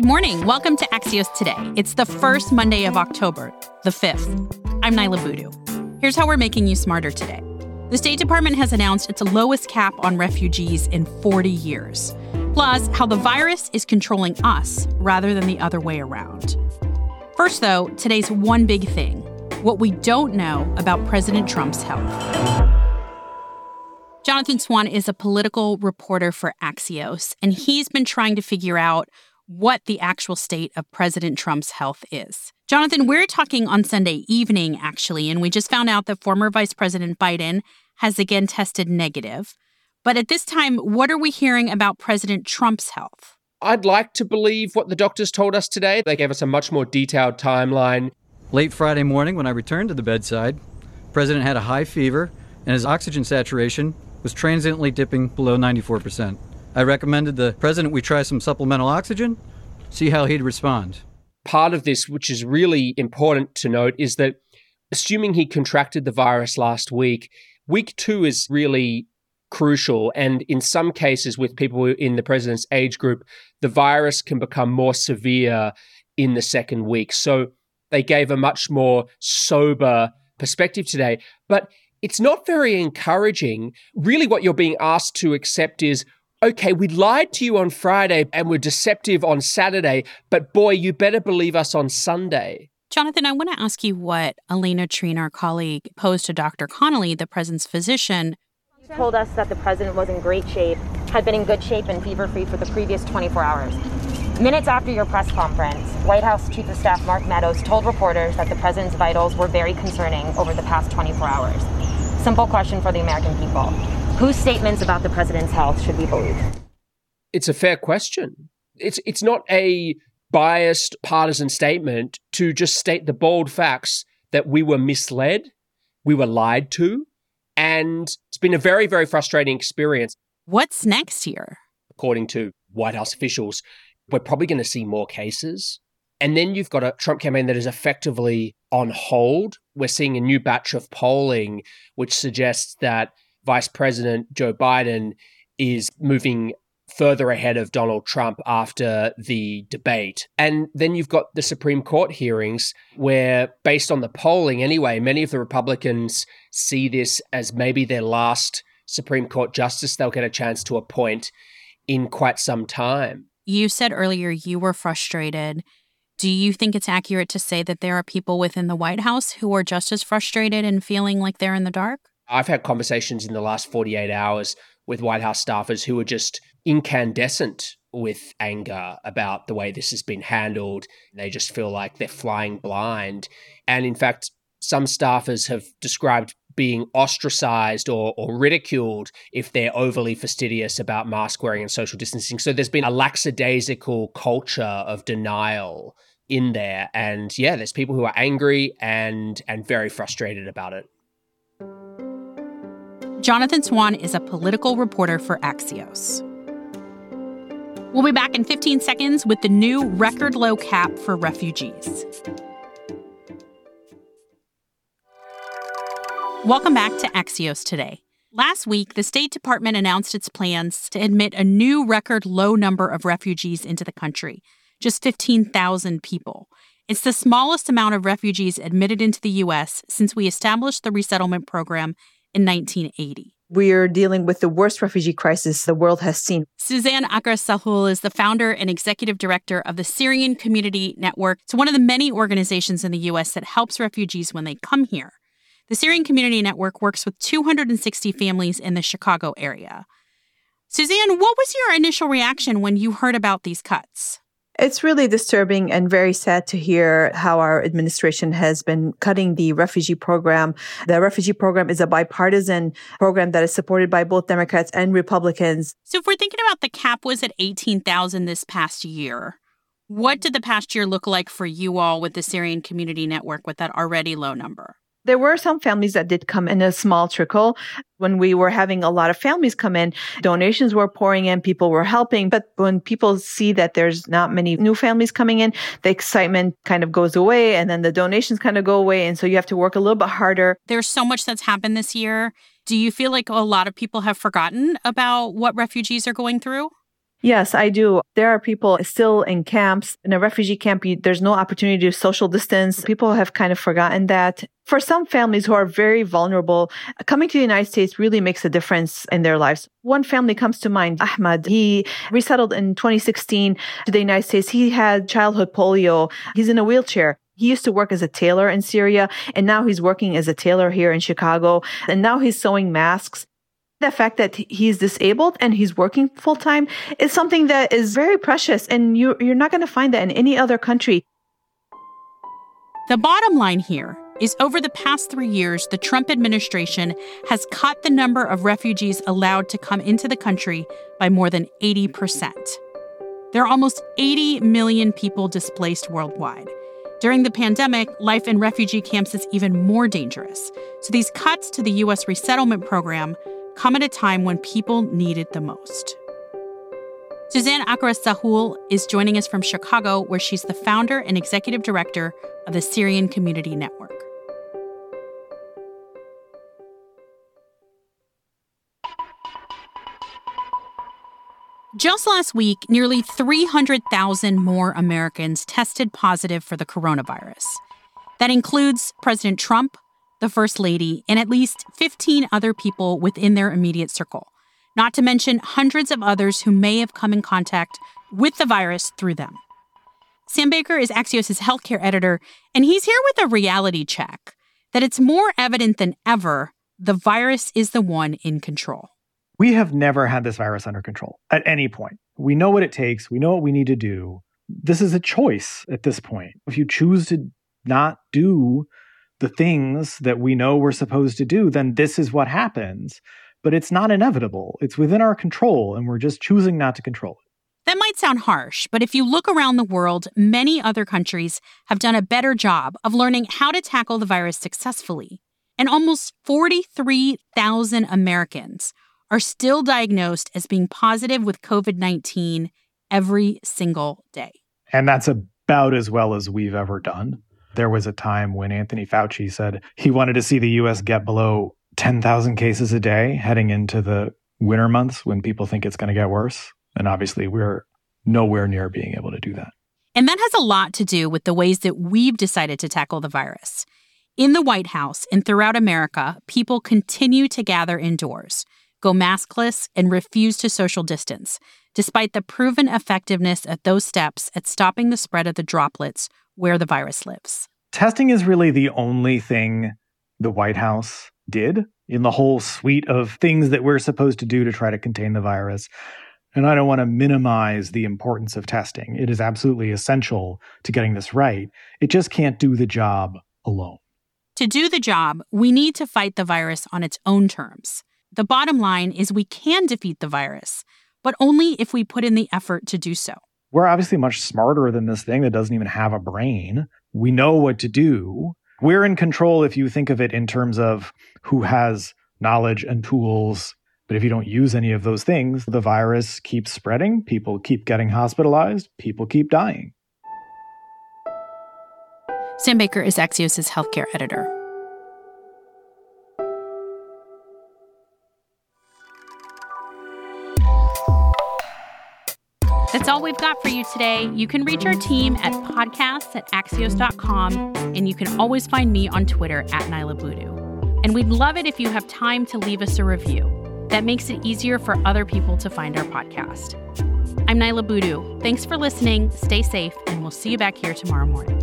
Good morning. Welcome to Axios Today. It's the first Monday of October, the 5th. I'm Niala Boodhoo. Here's how we're making you smarter today. The State Department has announced its lowest cap on refugees in 40 years. Plus, how the virus is controlling us rather than the other way around. First, though, today's one big thing what we don't know about President Trump's health. Jonathan Swan is a political reporter for Axios, and he's been trying to figure out what the actual state of President Trump's health is. Jonathan, we're talking on Sunday evening, actually, and we just found out that former Vice President Biden has again tested negative. But at this time, what are we hearing about President Trump's health? I'd like to believe what the doctors told us today. They gave us a much more detailed timeline. Late Friday morning, when I returned to the bedside, the president had a high fever and his oxygen saturation was transiently dipping below 94%. I recommended the president we try some supplemental oxygen, see how he'd respond. Part of this, which is really important to note, is that assuming he contracted the virus last week, week two is really crucial. And in some cases, with people in the president's age group, the virus can become more severe in the second week. So they gave a much more sober perspective today. But it's not very encouraging. Really, what you're being asked to accept is okay, we lied to you on Friday and we're deceptive on Saturday, but boy, you better believe us on Sunday. Jonathan, I want to ask you what Alayna Treene, our colleague, posed to Dr. Conley, the president's physician. He told us that the president was in great shape, had been in good shape and fever free for the previous 24 hours. Minutes after your press conference, White House Chief of Staff Mark Meadows told reporters that the president's vitals were very concerning over the past 24 hours. Simple question for the American people Whose statements about the president's health should we believe? It's a fair question. It's, it's not a biased partisan statement to just state the bold facts that we were misled, we were lied to, and it's been a very, very frustrating experience. What's next here? According to White House officials, we're probably going to see more cases. And then you've got a Trump campaign that is effectively on hold. We're seeing a new batch of polling which suggests that Vice President Joe Biden is moving further ahead of Donald Trump after the debate. And then you've got the Supreme Court hearings where, based on the polling anyway, many of the Republicans see this as maybe their last Supreme Court justice they'll get a chance to appoint in quite some time. You said earlier you were frustrated. Do you think it's accurate to say that there are people within the White House who are just as frustrated and feeling like they're in the dark? I've had conversations in the last 48 hours with White House staffers who are just incandescent with anger about the way this has been handled. They just feel like they're flying blind. And in fact, some staffers have described being ostracized or, or ridiculed if they're overly fastidious about mask wearing and social distancing. So there's been a lackadaisical culture of denial in there. And yeah, there's people who are angry and and very frustrated about it. Jonathan Swan is a political reporter for Axios. We'll be back in 15 seconds with the new record low cap for refugees. Welcome back to Axios today. Last week, the State Department announced its plans to admit a new record low number of refugees into the country, just 15,000 people. It's the smallest amount of refugees admitted into the U.S. since we established the resettlement program in 1980. We're dealing with the worst refugee crisis the world has seen. Suzanne Akhras Sahloul is the founder and executive director of the Syrian Community Network. It's one of the many organizations in the U.S. that helps refugees when they come here. The Syrian Community Network works with 260 families in the Chicago area. Suzanne, what was your initial reaction when you heard about these cuts? It's really disturbing and very sad to hear how our administration has been cutting the refugee program. The refugee program is a bipartisan program that is supported by both Democrats and Republicans. So if we're thinking about the cap was at 18,000 this past year, what did the past year look like for you all with the Syrian Community Network with that already low number? There were some families that did come in a small trickle. When we were having a lot of families come in, donations were pouring in, people were helping. But when people see that there's not many new families coming in, the excitement kind of goes away and then the donations kind of go away. And so you have to work a little bit harder. There's so much that's happened this year. Do you feel like a lot of people have forgotten about what refugees are going through? Yes, I do. There are people still in camps. In a refugee camp, you, there's no opportunity to social distance. People have kind of forgotten that. For some families who are very vulnerable, coming to the United States really makes a difference in their lives. One family comes to mind, Ahmad. He resettled in 2016 to the United States. He had childhood polio. He's in a wheelchair. He used to work as a tailor in Syria, and now he's working as a tailor here in Chicago. And now he's sewing masks the fact that he's disabled and he's working full time is something that is very precious and you you're not going to find that in any other country. The bottom line here is over the past 3 years the Trump administration has cut the number of refugees allowed to come into the country by more than 80%. There are almost 80 million people displaced worldwide. During the pandemic, life in refugee camps is even more dangerous. So these cuts to the US resettlement program come at a time when people need it the most. Suzanne Akhras Sahloul is joining us from Chicago, where she's the founder and executive director of the Syrian Community Network. Just last week, nearly 300,000 more Americans tested positive for the coronavirus. That includes President Trump, the First Lady, and at least 15 other people within their immediate circle, not to mention hundreds of others who may have come in contact with the virus through them. Sam Baker is Axios' healthcare editor, and he's here with a reality check that it's more evident than ever the virus is the one in control. We have never had this virus under control at any point. We know what it takes, we know what we need to do. This is a choice at this point. If you choose to not do the things that we know we're supposed to do, then this is what happens. But it's not inevitable. It's within our control, and we're just choosing not to control it. That might sound harsh, but if you look around the world, many other countries have done a better job of learning how to tackle the virus successfully. And almost 43,000 Americans are still diagnosed as being positive with COVID 19 every single day. And that's about as well as we've ever done. There was a time when Anthony Fauci said he wanted to see the US get below 10,000 cases a day heading into the winter months when people think it's going to get worse. And obviously, we're nowhere near being able to do that. And that has a lot to do with the ways that we've decided to tackle the virus. In the White House and throughout America, people continue to gather indoors, go maskless, and refuse to social distance, despite the proven effectiveness of those steps at stopping the spread of the droplets where the virus lives. Testing is really the only thing the White House did in the whole suite of things that we're supposed to do to try to contain the virus. And I don't want to minimize the importance of testing. It is absolutely essential to getting this right. It just can't do the job alone. To do the job, we need to fight the virus on its own terms. The bottom line is we can defeat the virus, but only if we put in the effort to do so we're obviously much smarter than this thing that doesn't even have a brain. We know what to do. We're in control if you think of it in terms of who has knowledge and tools. But if you don't use any of those things, the virus keeps spreading, people keep getting hospitalized, people keep dying. Sam Baker is Axios' healthcare editor. That's all we've got for you today. You can reach our team at podcasts at axios.com, and you can always find me on Twitter at Niala Boodhoo. And we'd love it if you have time to leave us a review. That makes it easier for other people to find our podcast. I'm Niala Boodhoo. Thanks for listening. Stay safe, and we'll see you back here tomorrow morning.